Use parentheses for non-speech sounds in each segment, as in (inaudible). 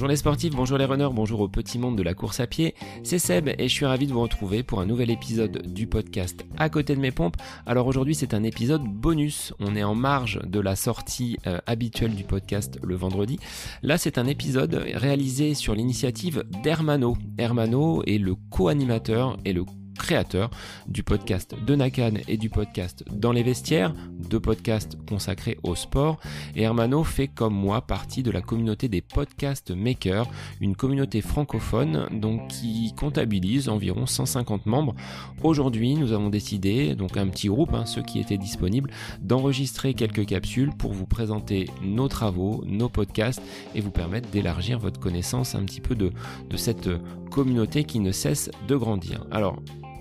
Bonjour les sportifs, bonjour les runners, bonjour au petit monde de la course à pied, c'est Seb et je suis ravi de vous retrouver pour un nouvel épisode du podcast À côté de mes pompes. Alors aujourd'hui c'est un épisode bonus, on est en marge de la sortie euh, habituelle du podcast le vendredi. Là c'est un épisode réalisé sur l'initiative d'Hermano. Hermano est le co-animateur et le créateur du podcast de Nakan et du podcast Dans les vestiaires, deux podcasts consacrés au sport. Et Hermano fait comme moi partie de la communauté des podcast makers, une communauté francophone donc qui comptabilise environ 150 membres. Aujourd'hui, nous avons décidé, donc un petit groupe, hein, ceux qui étaient disponibles, d'enregistrer quelques capsules pour vous présenter nos travaux, nos podcasts et vous permettre d'élargir votre connaissance un petit peu de, de cette communauté qui ne cesse de grandir. Alors,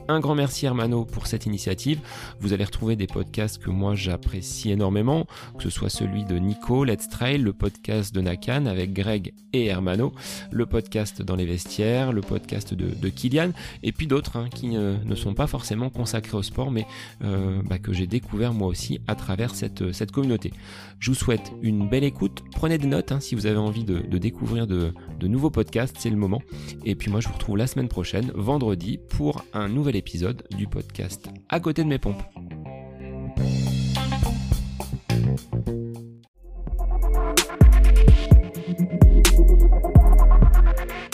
un grand merci Hermano pour cette initiative. Vous allez retrouver des podcasts que moi j'apprécie énormément, que ce soit celui de Nico, Let's Trail, le podcast de Nakan avec Greg et Hermano, le podcast dans les vestiaires, le podcast de, de Kylian, et puis d'autres hein, qui ne, sont pas forcément consacrés au sport, mais euh, bah, que j'ai découvert moi aussi à travers cette, communauté. Je vous souhaite une belle écoute. Prenez des notes hein, si vous avez envie de, de découvrir de, de nouveaux podcasts, c'est le moment. Et puis moi je vous retrouve la semaine prochaine, vendredi, pour un nouvel épisode du podcast À côté de mes pompes.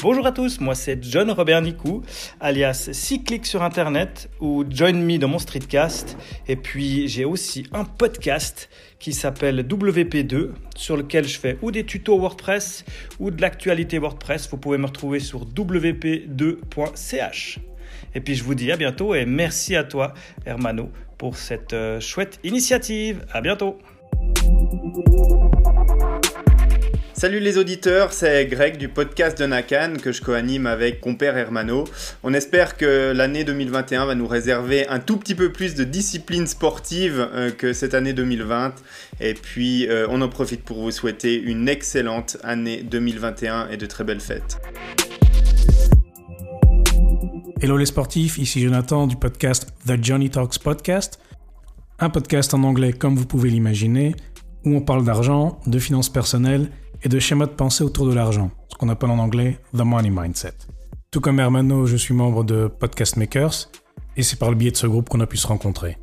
Bonjour à tous, moi c'est John Robert Nicou, alias Cyclic sur internet ou Join Me dans mon streetcast. Et puis j'ai aussi un podcast qui s'appelle WP2 sur lequel je fais ou des tutos WordPress ou de l'actualité WordPress. Vous pouvez me retrouver sur wp2.ch. Et puis je vous dis à bientôt et merci à toi Hermano pour cette euh, chouette initiative. À bientôt. Salut les auditeurs, c'est Greg du podcast de Nakan que je co-anime avec compère Hermano. On espère que l'année 2021 va nous réserver un tout petit peu plus de discipline sportive euh, que cette année 2020. Et puis euh, on en profite pour vous souhaiter une excellente année 2021 et de très belles fêtes. Hello les sportifs, ici Jonathan du podcast The Johnny Talks Podcast. Un podcast en anglais comme vous pouvez l'imaginer, où on parle d'argent, de finances personnelles et de schémas de pensée autour de l'argent, ce qu'on appelle en anglais The Money Mindset. Tout comme Hermano, je suis membre de Podcast Makers, et c'est par le biais de ce groupe qu'on a pu se rencontrer.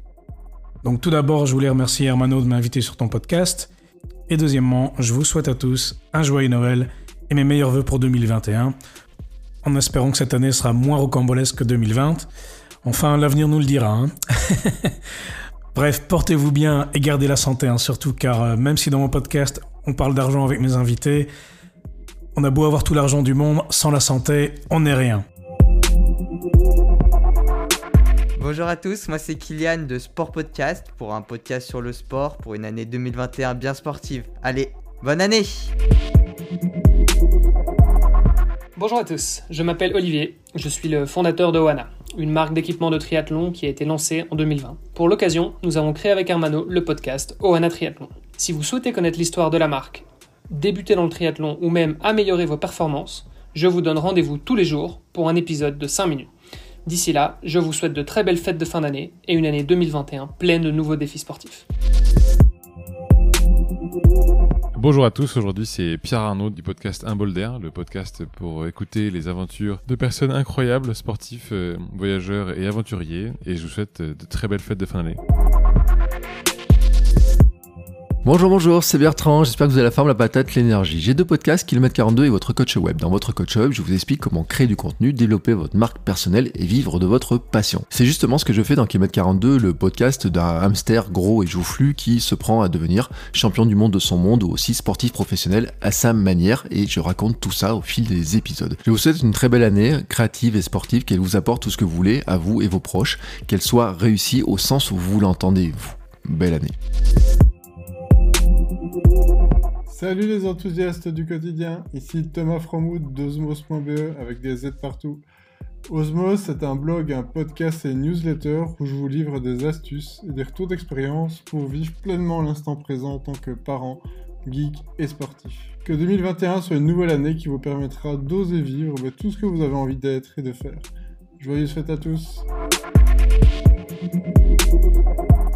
Donc tout d'abord, je voulais remercier Hermano de m'inviter sur ton podcast, et deuxièmement, je vous souhaite à tous un joyeux Noël et mes meilleurs voeux pour 2021, en espérant que cette année sera moins rocambolesque que 2020. Enfin, l'avenir nous le dira. Hein. (laughs) Bref, portez-vous bien et gardez la santé, hein, surtout car euh, même si dans mon podcast on parle d'argent avec mes invités, on a beau avoir tout l'argent du monde, sans la santé, on n'est rien. Bonjour à tous, moi c'est Kylian de Sport Podcast pour un podcast sur le sport pour une année 2021 bien sportive. Allez, bonne année Bonjour à tous, je m'appelle Olivier, je suis le fondateur de Oana, une marque d'équipement de triathlon qui a été lancée en 2020. Pour l'occasion, nous avons créé avec Hermano le podcast Oana Triathlon. Si vous souhaitez connaître l'histoire de la marque, débuter dans le triathlon ou même améliorer vos performances, je vous donne rendez-vous tous les jours pour un épisode de 5 minutes. D'ici là, je vous souhaite de très belles fêtes de fin d'année et une année 2021 pleine de nouveaux défis sportifs. Bonjour à tous, aujourd'hui c'est Pierre Arnaud du podcast Un bol d'air, le podcast pour écouter les aventures de personnes incroyables, sportifs, euh, voyageurs et aventuriers, et je vous souhaite de très belles fêtes de fin d'année. Bonjour, bonjour, c'est Bertrand, j'espère que vous avez la forme, la patate, l'énergie. J'ai deux podcasts, Kilomètre 42 et votre coach web. Dans votre coach web, je vous explique comment créer du contenu, développer votre marque personnelle et vivre de votre passion. C'est justement ce que je fais dans Kilomètre 42, le podcast d'un hamster gros et joufflu qui se prend à devenir champion du monde de son monde ou aussi sportif professionnel à sa manière et je raconte tout ça au fil des épisodes. Je vous souhaite une très belle année, créative et sportive, qu'elle vous apporte tout ce que vous voulez à vous et vos proches, qu'elle soit réussie au sens où vous l'entendez, vous. Belle année. Salut les enthousiastes du quotidien, ici Thomas Fromoud d'osmos.be avec des Z partout. Osmos, c'est un blog, un podcast et newsletter où je vous livre des astuces et des retours d'expérience pour vivre pleinement l'instant présent en tant que parent, geek et sportif. Que 2021 soit une nouvelle année qui vous permettra d'oser vivre tout ce que vous avez envie d'être et de faire. Joyeuses fêtes à tous!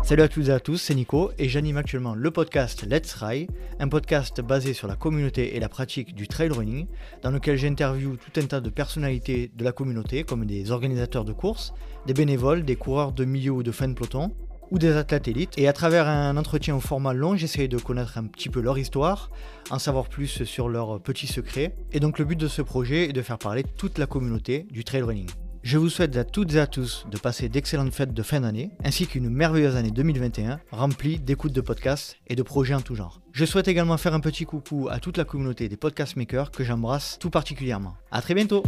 Salut à toutes et à tous, c'est Nico et j'anime actuellement le podcast Let's Ride, un podcast basé sur la communauté et la pratique du trail running, dans lequel j'interviewe tout un tas de personnalités de la communauté, comme des organisateurs de courses, des bénévoles, des coureurs de milieu ou de fin de peloton, ou des athlètes élites. Et à travers un entretien au format long, j'essaie de connaître un petit peu leur histoire, en savoir plus sur leurs petits secrets. Et donc le but de ce projet est de faire parler toute la communauté du trail running. Je vous souhaite à toutes et à tous de passer d'excellentes fêtes de fin d'année, ainsi qu'une merveilleuse année 2021 remplie d'écoutes de podcasts et de projets en tout genre. Je souhaite également faire un petit coucou à toute la communauté des podcast makers que j'embrasse tout particulièrement. A très bientôt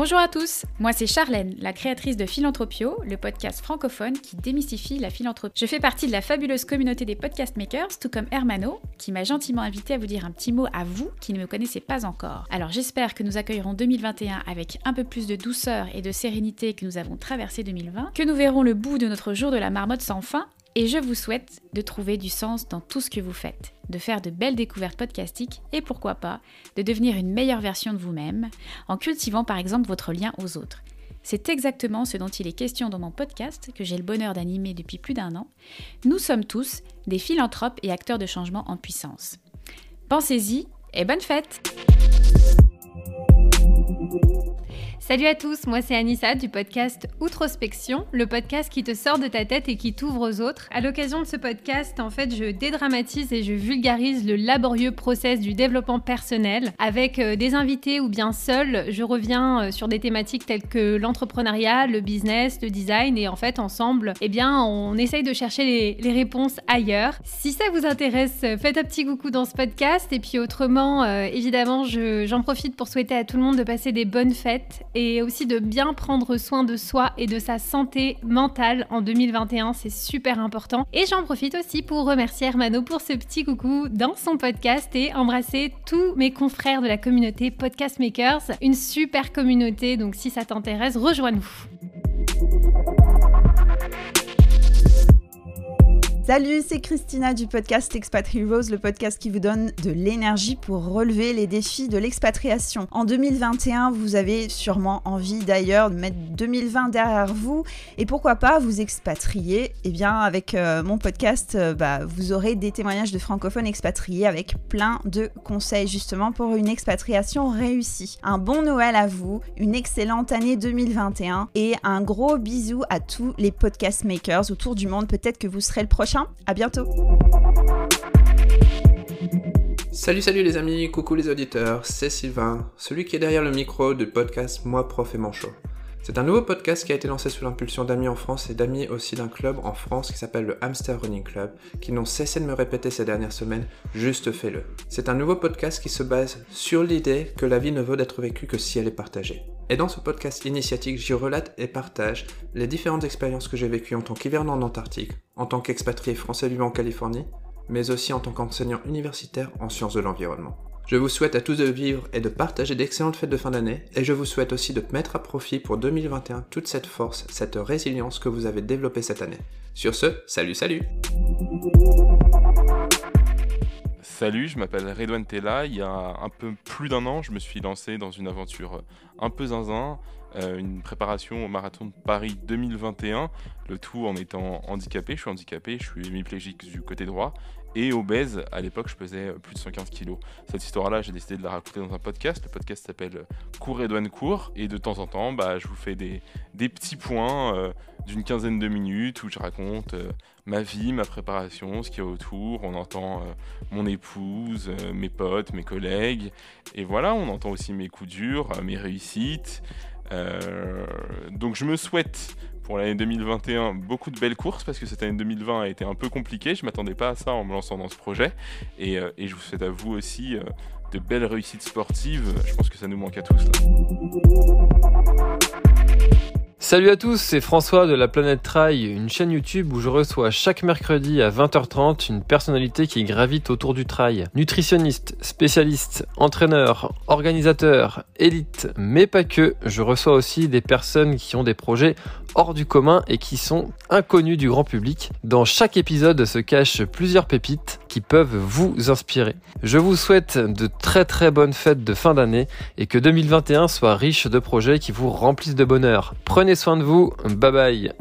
Bonjour à tous, moi c'est Charlène, la créatrice de Philanthropio, le podcast francophone qui démystifie la philanthropie. Je fais partie de la fabuleuse communauté des podcast makers, tout comme Hermano, qui m'a gentiment invité à vous dire un petit mot à vous qui ne me connaissez pas encore. Alors j'espère que nous accueillerons 2021 avec un peu plus de douceur et de sérénité que nous avons traversé 2020, que nous verrons le bout de notre jour de la marmotte sans fin et je vous souhaite de trouver du sens dans tout ce que vous faites, de faire de belles découvertes podcastiques et pourquoi pas de devenir une meilleure version de vous-même en cultivant par exemple votre lien aux autres. C'est exactement ce dont il est question dans mon podcast que j'ai le bonheur d'animer depuis plus d'un an. Nous sommes tous des philanthropes et acteurs de changement en puissance. Pensez-y et bonne fête Salut à tous, moi c'est Anissa du podcast Outrospection, le podcast qui te sort de ta tête et qui t'ouvre aux autres. À l'occasion de ce podcast, en fait, je dédramatise et je vulgarise le laborieux process du développement personnel avec euh, des invités ou bien seul. Je reviens euh, sur des thématiques telles que l'entrepreneuriat, le business, le design et en fait ensemble, eh bien, on essaye de chercher les, réponses ailleurs. Si ça vous intéresse, faites un petit coucou dans ce podcast et puis autrement, euh, évidemment, j'en profite pour souhaiter à tout le monde de passer des bonnes fêtes et aussi de bien prendre soin de soi et de sa santé mentale en 2021, c'est super important. Et j'en profite aussi pour remercier Hermano pour ce petit coucou dans son podcast et embrasser tous mes confrères de la communauté Podcast Makers, une super communauté, donc si ça t'intéresse, rejoins-nous. Salut, c'est Christina du podcast Expat Heroes, le podcast qui vous donne de l'énergie pour relever les défis de l'expatriation. En 2021, vous avez sûrement envie d'ailleurs de mettre 2020 derrière vous et pourquoi pas vous expatrier? Eh bien, avec euh, mon podcast, euh, bah, vous aurez des témoignages de francophones expatriés avec plein de conseils justement pour une expatriation réussie. Un bon Noël à vous, une excellente année 2021 et un gros bisou à tous les podcast makers autour du monde. Peut-être que vous serez le prochain à bientôt. Salut salut les amis, coucou les auditeurs, c'est Sylvain, celui qui est derrière le micro du podcast Moi Prof et Manchot. C'est un nouveau podcast qui a été lancé sous l'impulsion d'amis en France et d'amis aussi d'un club en France qui s'appelle le Hamster Running Club, qui n'ont cessé de me répéter ces dernières semaines, juste fais-le. C'est un nouveau podcast qui se base sur l'idée que la vie ne vaut d'être vécue que si elle est partagée. Et dans ce podcast initiatique, j'y relate et partage les différentes expériences que j'ai vécues en tant qu'hivernant en Antarctique, en tant qu'expatrié français vivant en Californie, mais aussi en tant qu'enseignant universitaire en sciences de l'environnement. Je vous souhaite à tous de vivre et de partager d'excellentes fêtes de fin d'année, et je vous souhaite aussi de mettre à profit pour 2021 toute cette force, cette résilience que vous avez développée cette année. Sur ce, salut salut Salut, je m'appelle Redouane Tella. Il y a un peu plus d'un an, je me suis lancé dans une aventure un peu zinzin, euh, une préparation au marathon de Paris 2021, le tout en étant handicapé. Je suis handicapé, je suis hémiplégique du côté droit et obèse. À l'époque, je pesais plus de 115 kilos. Cette histoire-là, j'ai décidé de la raconter dans un podcast. Le podcast s'appelle Cours et Douane Cours. Et de temps en temps, bah, je vous fais des, petits points euh, d'une quinzaine de minutes où je raconte euh, ma vie, ma préparation, ce qu'il y a autour. On entend euh, mon épouse, mes potes, mes collègues. Et voilà, on entend aussi mes coups durs, mes réussites. donc je me souhaite pour l'année 2021 beaucoup de belles courses parce que cette année 2020 a été un peu compliquée. Je m'attendais pas à ça en me lançant dans ce projet. Et, euh, je vous souhaite à vous aussi euh, de belles réussites sportives. Je pense que ça nous manque à tous. Salut à tous, c'est François de la Planète Trail, une chaîne YouTube où je reçois chaque mercredi à 20h30 une personnalité qui gravite autour du trail. Nutritionniste, spécialiste, entraîneur, organisateur, élite, mais pas que. Je reçois aussi des personnes qui ont des projets hors du commun et qui sont inconnus du grand public. Dans chaque épisode se cachent plusieurs pépites qui peuvent vous inspirer. Je vous souhaite de très très bonnes fêtes de fin d'année et que 2021 soit riche de projets qui vous remplissent de bonheur. Prenez soin de vous, bye bye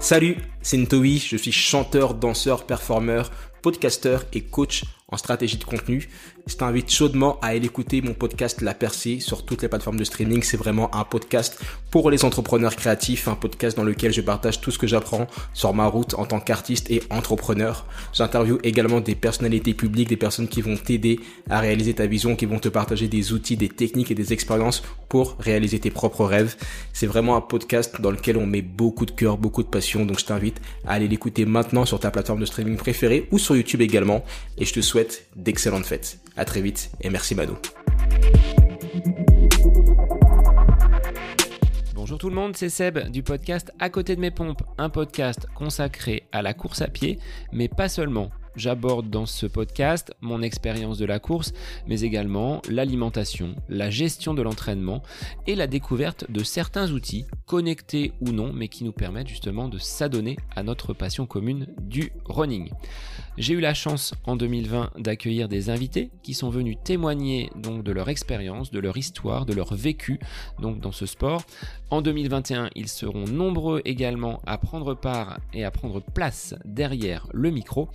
Salut, c'est Ntowi, je suis chanteur, danseur, performeur, podcasteur et coach en stratégie de contenu. Je t'invite chaudement à aller écouter mon podcast La Percée sur toutes les plateformes de streaming. C'est vraiment un podcast pour les entrepreneurs créatifs, un podcast dans lequel je partage tout ce que j'apprends sur ma route en tant qu'artiste et entrepreneur. J'interviewe également des personnalités publiques, des personnes qui vont t'aider à réaliser ta vision, qui vont te partager des outils, des techniques et des expériences pour réaliser tes propres rêves. C'est vraiment un podcast dans lequel on met beaucoup de cœur, beaucoup de passion. Donc je t'invite à aller l'écouter maintenant sur ta plateforme de streaming préférée ou sur YouTube également. Et je te souhaite d'excellentes fêtes. À très vite et merci Mano. Bonjour tout le monde, c'est Seb du podcast À côté de mes pompes, un podcast consacré à la course à pied, mais pas seulement. J'aborde dans ce podcast mon expérience de la course, mais également l'alimentation, la gestion de l'entraînement et la découverte de certains outils, connectés ou non, mais qui nous permettent justement de s'adonner à notre passion commune du running. J'ai eu la chance en 2020 d'accueillir des invités qui sont venus témoigner donc de leur expérience, de leur histoire, de leur vécu donc dans ce sport. En 2021, ils seront nombreux également à prendre part et à prendre place derrière le micro.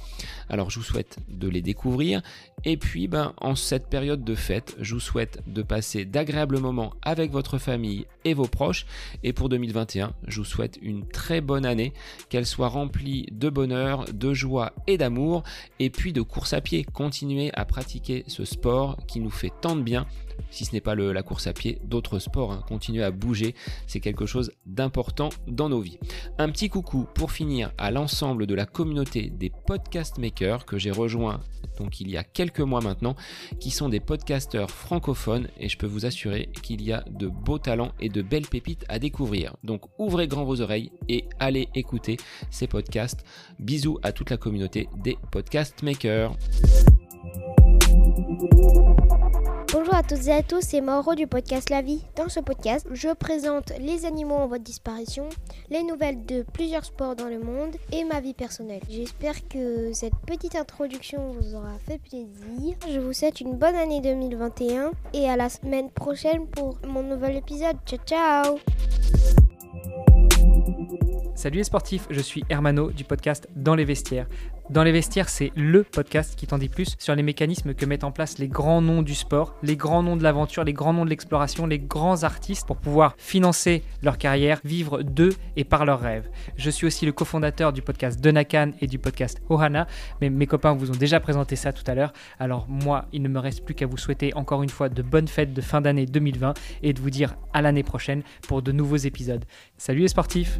Alors je vous souhaite de les découvrir et puis ben en cette période de fête, je vous souhaite de passer d'agréables moments avec votre famille et vos proches et pour 2021, je vous souhaite une très bonne année, qu'elle soit remplie de bonheur, de joie et d'amour et puis de course à pied. Continuez à pratiquer ce sport qui nous fait tant de bien si ce n'est pas la course à pied, d'autres sports. Hein. Continuez à bouger, c'est quelque chose d'important dans nos vies. Un petit coucou pour finir à l'ensemble de la communauté des podcast makers que j'ai rejoint donc il y a quelques mois maintenant, qui sont des podcasteurs francophones et je peux vous assurer qu'il y a de beaux talents et de belles pépites à découvrir. Donc ouvrez grand vos oreilles et allez écouter ces podcasts. Bisous à toute la communauté des podcast makers. Bonjour à toutes et à tous, c'est Mauro du podcast La Vie. Dans ce podcast, je présente les animaux en voie de disparition, les nouvelles de plusieurs sports dans le monde et ma vie personnelle. J'espère que cette petite introduction vous aura fait plaisir. Je vous souhaite une bonne année 2021 et à la semaine prochaine pour mon nouvel épisode. Ciao ciao Salut les sportifs, je suis Hermano du podcast Dans les vestiaires. Dans les vestiaires, c'est le podcast qui t'en dit plus sur les mécanismes que mettent en place les grands noms du sport, les grands noms de l'aventure, les grands noms de l'exploration, les grands artistes pour pouvoir financer leur carrière, vivre d'eux et par leurs rêves. Je suis aussi le cofondateur du podcast Donakan et du podcast Ohana, mais mes copains vous ont déjà présenté ça tout à l'heure. Alors moi, il ne me reste plus qu'à vous souhaiter encore une fois de bonnes fêtes de fin d'année 2020 et de vous dire à l'année prochaine pour de nouveaux épisodes. Salut les sportifs